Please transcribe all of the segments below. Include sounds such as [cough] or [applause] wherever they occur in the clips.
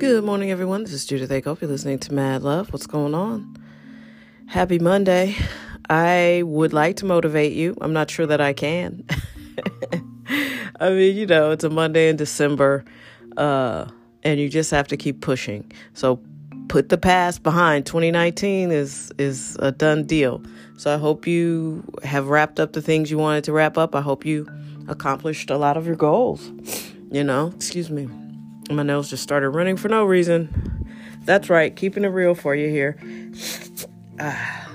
Good morning, everyone. This is Judith Hope You're listening to Mad Love. What's going on? Happy Monday. I would like to motivate you. I'm not sure that I can. [laughs] I mean, you know, it's a Monday in December, uh, and you just have to keep pushing. So put the past behind. 2019 is is a done deal. So I hope you have wrapped up the things you wanted to wrap up. I hope you accomplished a lot of your goals. You know, excuse me. My nose just started running for no reason. That's right, keeping it real for you here. [sighs] Ah.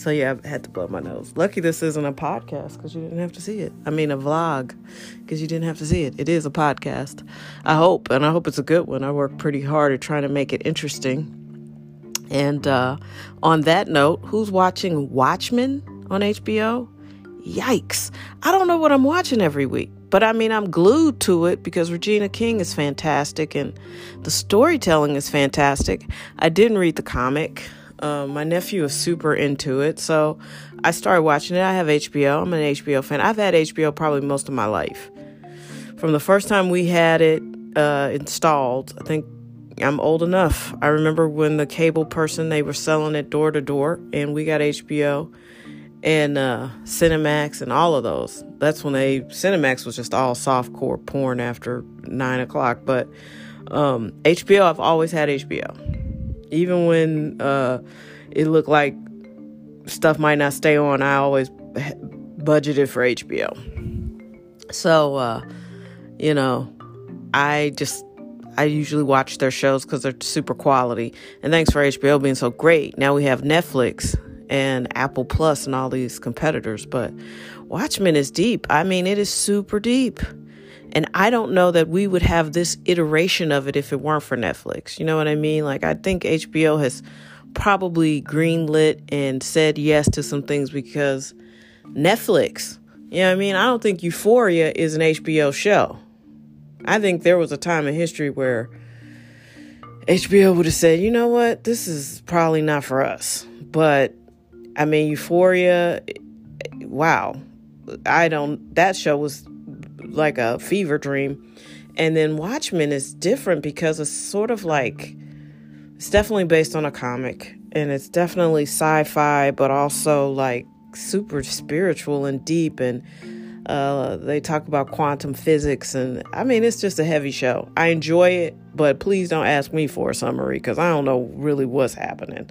So yeah, I had to blow my nose. Lucky this isn't a podcast because you didn't have to see it. I mean, a vlog because you didn't have to see it. It is a podcast. I hope, and I hope it's a good one. I work pretty hard at trying to make it interesting. And uh, on that note, who's watching Watchmen on HBO? Yikes! I don't know what I'm watching every week. But I mean, I'm glued to it because Regina King is fantastic and the storytelling is fantastic. I didn't read the comic. Um, my nephew is super into it, so I started watching it. I have HBO. I'm an HBO fan. I've had HBO probably most of my life. From the first time we had it uh, installed, I think I'm old enough. I remember when the cable person they were selling it door to door, and we got HBO and uh, Cinemax and all of those. That's when they Cinemax was just all soft core porn after nine o'clock. But um, HBO, I've always had HBO, even when uh, it looked like stuff might not stay on. I always budgeted for HBO. So, uh, you know, I just I usually watch their shows because they're super quality. And thanks for HBO being so great. Now we have Netflix and Apple Plus and all these competitors, but Watchmen is deep. I mean, it is super deep. And I don't know that we would have this iteration of it if it weren't for Netflix. You know what I mean? Like, I think HBO has probably greenlit and said yes to some things because Netflix. You know what I mean? I don't think Euphoria is an HBO show. I think there was a time in history where HBO would have said, you know what, this is probably not for us. But I mean, Euphoria, wow. I don't, that show was like a fever dream. And then Watchmen is different because it's sort of like, it's definitely based on a comic and it's definitely sci fi, but also like super spiritual and deep. And uh, they talk about quantum physics. And I mean, it's just a heavy show. I enjoy it, but please don't ask me for a summary because I don't know really what's happening.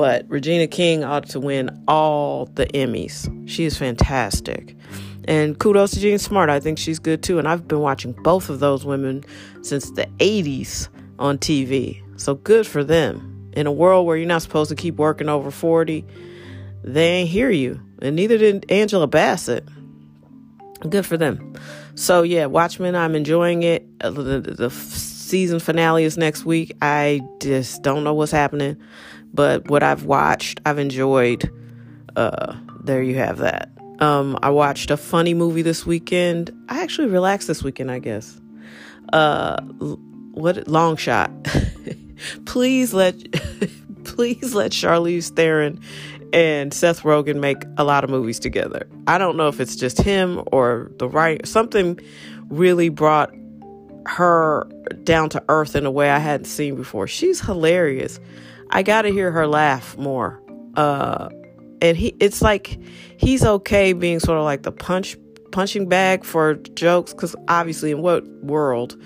But Regina King ought to win all the Emmys. She is fantastic. And kudos to Jean Smart. I think she's good too. And I've been watching both of those women since the 80s on TV. So good for them. In a world where you're not supposed to keep working over 40, they ain't hear you. And neither did Angela Bassett. Good for them. So yeah, Watchmen, I'm enjoying it. Uh, the, the, the season finale is next week. I just don't know what's happening. But what I've watched, I've enjoyed. Uh, there you have that. Um, I watched a funny movie this weekend. I actually relaxed this weekend, I guess. Uh, what long shot? [laughs] please let, [laughs] please let Charlize Theron and Seth Rogen make a lot of movies together. I don't know if it's just him or the right something really brought her down to earth in a way I hadn't seen before. She's hilarious. I got to hear her laugh more. Uh, and he, it's like he's okay being sort of like the punch punching bag for jokes because obviously, in what world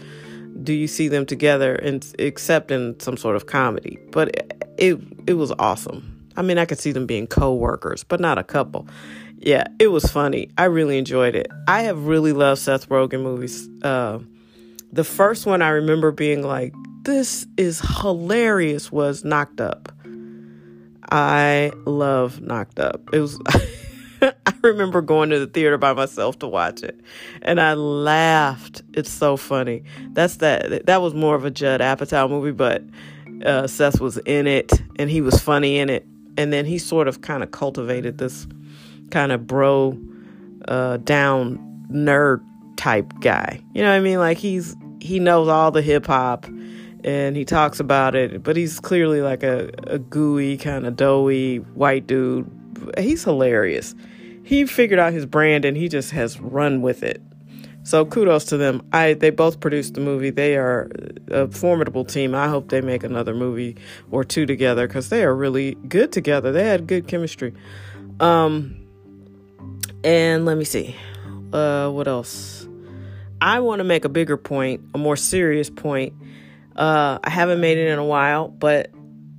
do you see them together, and except in some sort of comedy? But it, it it was awesome. I mean, I could see them being co-workers, but not a couple. Yeah, it was funny. I really enjoyed it. I have really loved Seth Rogen movies. Uh, the first one I remember being like, this is hilarious was Knocked Up. I love Knocked Up. It was [laughs] I remember going to the theater by myself to watch it and I laughed. It's so funny. That's that that was more of a Judd Apatow movie, but uh, Seth was in it and he was funny in it. And then he sort of kind of cultivated this kind of bro uh, down nerd type guy. You know what I mean? Like he's he knows all the hip hop and he talks about it, but he's clearly like a, a gooey, kind of doughy white dude. He's hilarious. He figured out his brand and he just has run with it. So kudos to them. I they both produced the movie. They are a formidable team. I hope they make another movie or two together because they are really good together. They had good chemistry. Um, and let me see, uh, what else? I want to make a bigger point, a more serious point. Uh, I haven't made it in a while, but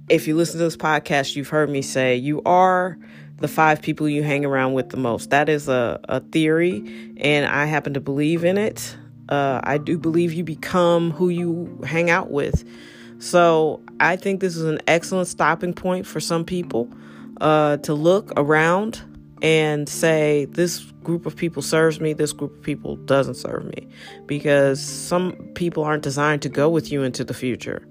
if you listen to this podcast, you've heard me say you are the five people you hang around with the most. That is a, a theory, and I happen to believe in it. Uh, I do believe you become who you hang out with. So I think this is an excellent stopping point for some people uh, to look around and say, this group of people serves me, this group of people doesn't serve me. Because some people aren't designed to go with you into the future.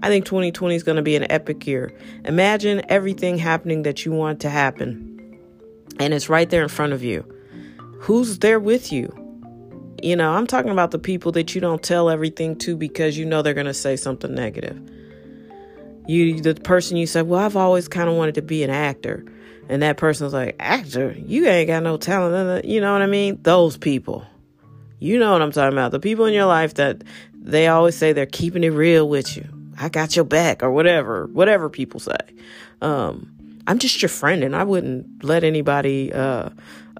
I think 2020 is going to be an epic year. Imagine everything happening that you want to happen, and it's right there in front of you. Who's there with you? You know, I'm talking about the people that you don't tell everything to because you know they're going to say something negative. You, the person you said, Well, I've always kind of wanted to be an actor. And that person's like, Actor? You ain't got no talent. You know what I mean? Those people. You know what I'm talking about. The people in your life that they always say they're keeping it real with you I got your back or whatever, whatever people say. Um, I'm just your friend and I wouldn't let anybody uh,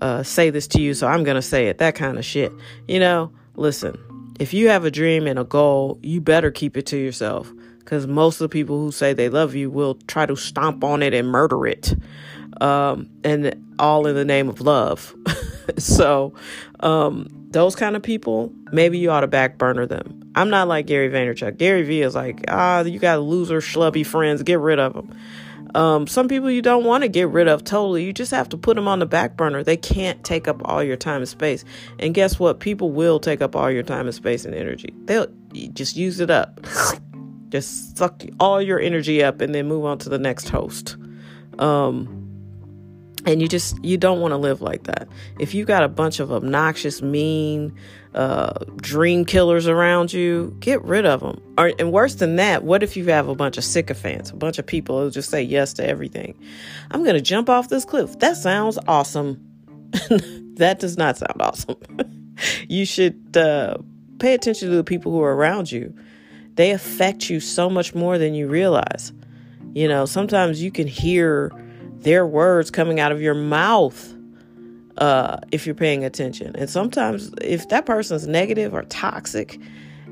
uh, say this to you, so I'm going to say it. That kind of shit. You know, listen, if you have a dream and a goal, you better keep it to yourself because most of the people who say they love you will try to stomp on it and murder it. Um, and all in the name of love. [laughs] so, um, those kind of people, maybe you ought to back burner them. I'm not like Gary Vaynerchuk. Gary Vee is like, ah, you got loser, schlubby friends, get rid of them. Um, some people you don't want to get rid of totally. You just have to put them on the back burner. They can't take up all your time and space. And guess what? People will take up all your time and space and energy. They'll just use it up. just suck all your energy up and then move on to the next host. Um, and you just you don't want to live like that. If you got a bunch of obnoxious mean uh, dream killers around you get rid of them or, and worse than that what if you have a bunch of sycophants a bunch of people who just say yes to everything? I'm gonna jump off this cliff. That sounds awesome. [laughs] That does not sound awesome. [laughs] You should uh, pay attention to the people who are around you. They affect you so much more than you realize. You know sometimes you can hear their words coming out of your mouth uh, if you're paying attention. And sometimes, if that person's negative or toxic,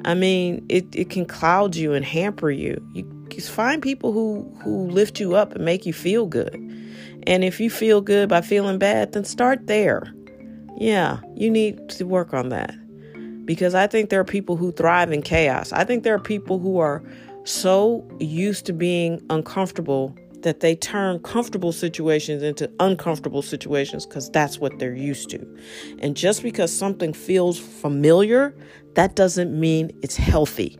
I mean, it, it can cloud you and hamper you. You find people who, who lift you up and make you feel good. And if you feel good by feeling bad, then start there. Yeah, you need to work on that. Because I think there are people who thrive in chaos. I think there are people who are so used to being uncomfortable that they turn comfortable situations into uncomfortable situations because that's what they're used to. And just because something feels familiar, that doesn't mean it's healthy.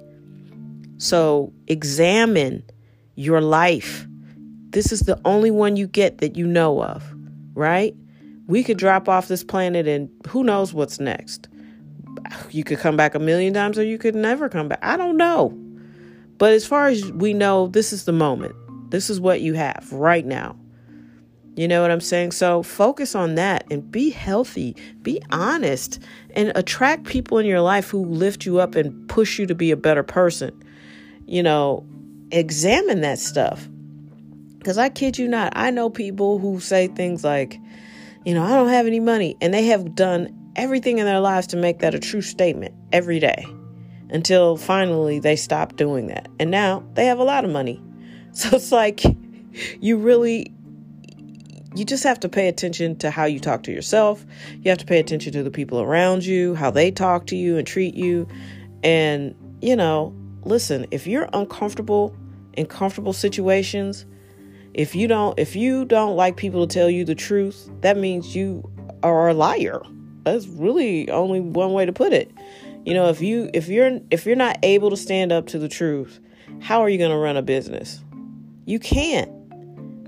So examine your life. This is the only one you get that you know of, right? We could drop off this planet and who knows what's next. You could come back a million times or you could never come back. I don't know. But as far as we know, this is the moment. This is what you have right now. You know what I'm saying? So focus on that and be healthy, be honest, and attract people in your life who lift you up and push you to be a better person. You know, examine that stuff. Because I kid you not, I know people who say things like, you know, I don't have any money. And they have done everything in their lives to make that a true statement every day until finally they stop doing that. And now they have a lot of money [laughs] so it's like you really you just have to pay attention to how you talk to yourself. You have to pay attention to the people around you, how they talk to you and treat you. And, you know, listen, if you're uncomfortable in comfortable situations, if you don't if you don't like people to tell you the truth, that means you are a liar. That's really only one way to put it. You know, if you if you're if you're not able to stand up to the truth, how are you going to run a business? You can't.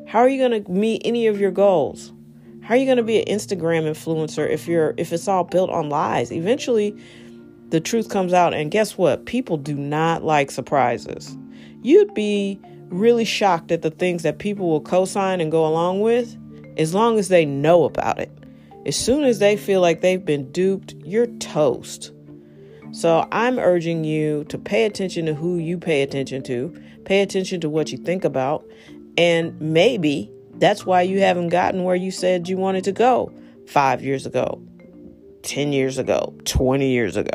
How are you going to meet any of your goals? How are you going to be an Instagram influencer if you're if it's all built on lies? Eventually, the truth comes out and guess what? People do not like surprises. You'd be really shocked at the things that people will co-sign and go along with as long as they know about it. As soon as they feel like they've been duped, you're toast. So I'm urging you to pay attention to who you pay attention to, pay attention to what you think about, and maybe that's why you haven't gotten where you said you wanted to go five years ago, 10 years ago, 20 years ago.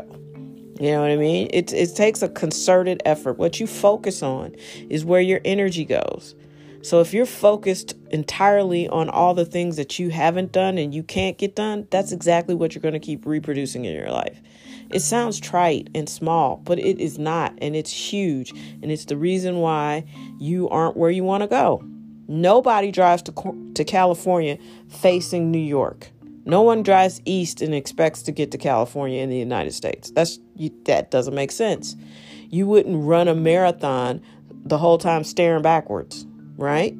You know what I mean? It, it takes a concerted effort. What you focus on is where your energy goes. So if you're focused entirely on all the things that you haven't done and you can't get done, that's exactly what you're going to keep reproducing in your life. It sounds trite and small, but it is not, and it's huge, and it's the reason why you aren't where you want to go. Nobody drives to to California facing New York. No one drives east and expects to get to California in the United States. That's that doesn't make sense. You wouldn't run a marathon the whole time staring backwards, right?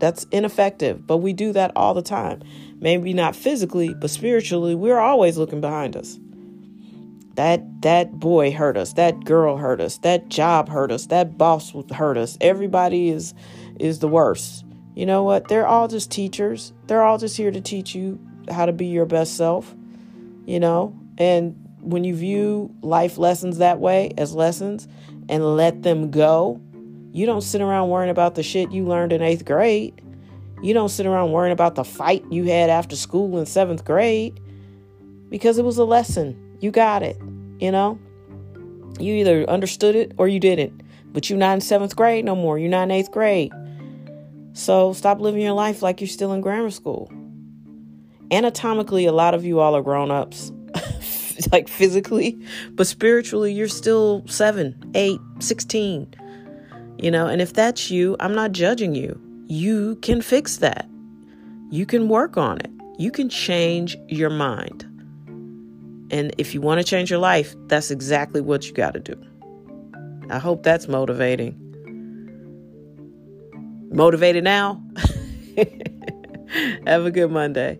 That's ineffective, but we do that all the time. Maybe not physically, but spiritually, we're always looking behind us. That that boy hurt us, that girl hurt us, that job hurt us, that boss hurt us. Everybody is is the worst. You know what? They're all just teachers. They're all just here to teach you how to be your best self, you know? And when you view life lessons that way as lessons and let them go, you don't sit around worrying about the shit you learned in eighth grade. You don't sit around worrying about the fight you had after school in seventh grade because it was a lesson. You got it, you know? You either understood it or you didn't. But you're not in seventh grade no more. You're not in eighth grade. So stop living your life like you're still in grammar school. Anatomically, a lot of you all are grown ups, [laughs] like physically, but spiritually, you're still seven, eight, 16. You know, and if that's you, I'm not judging you. You can fix that. You can work on it. You can change your mind. And if you want to change your life, that's exactly what you got to do. I hope that's motivating. Motivated now? [laughs] Have a good Monday.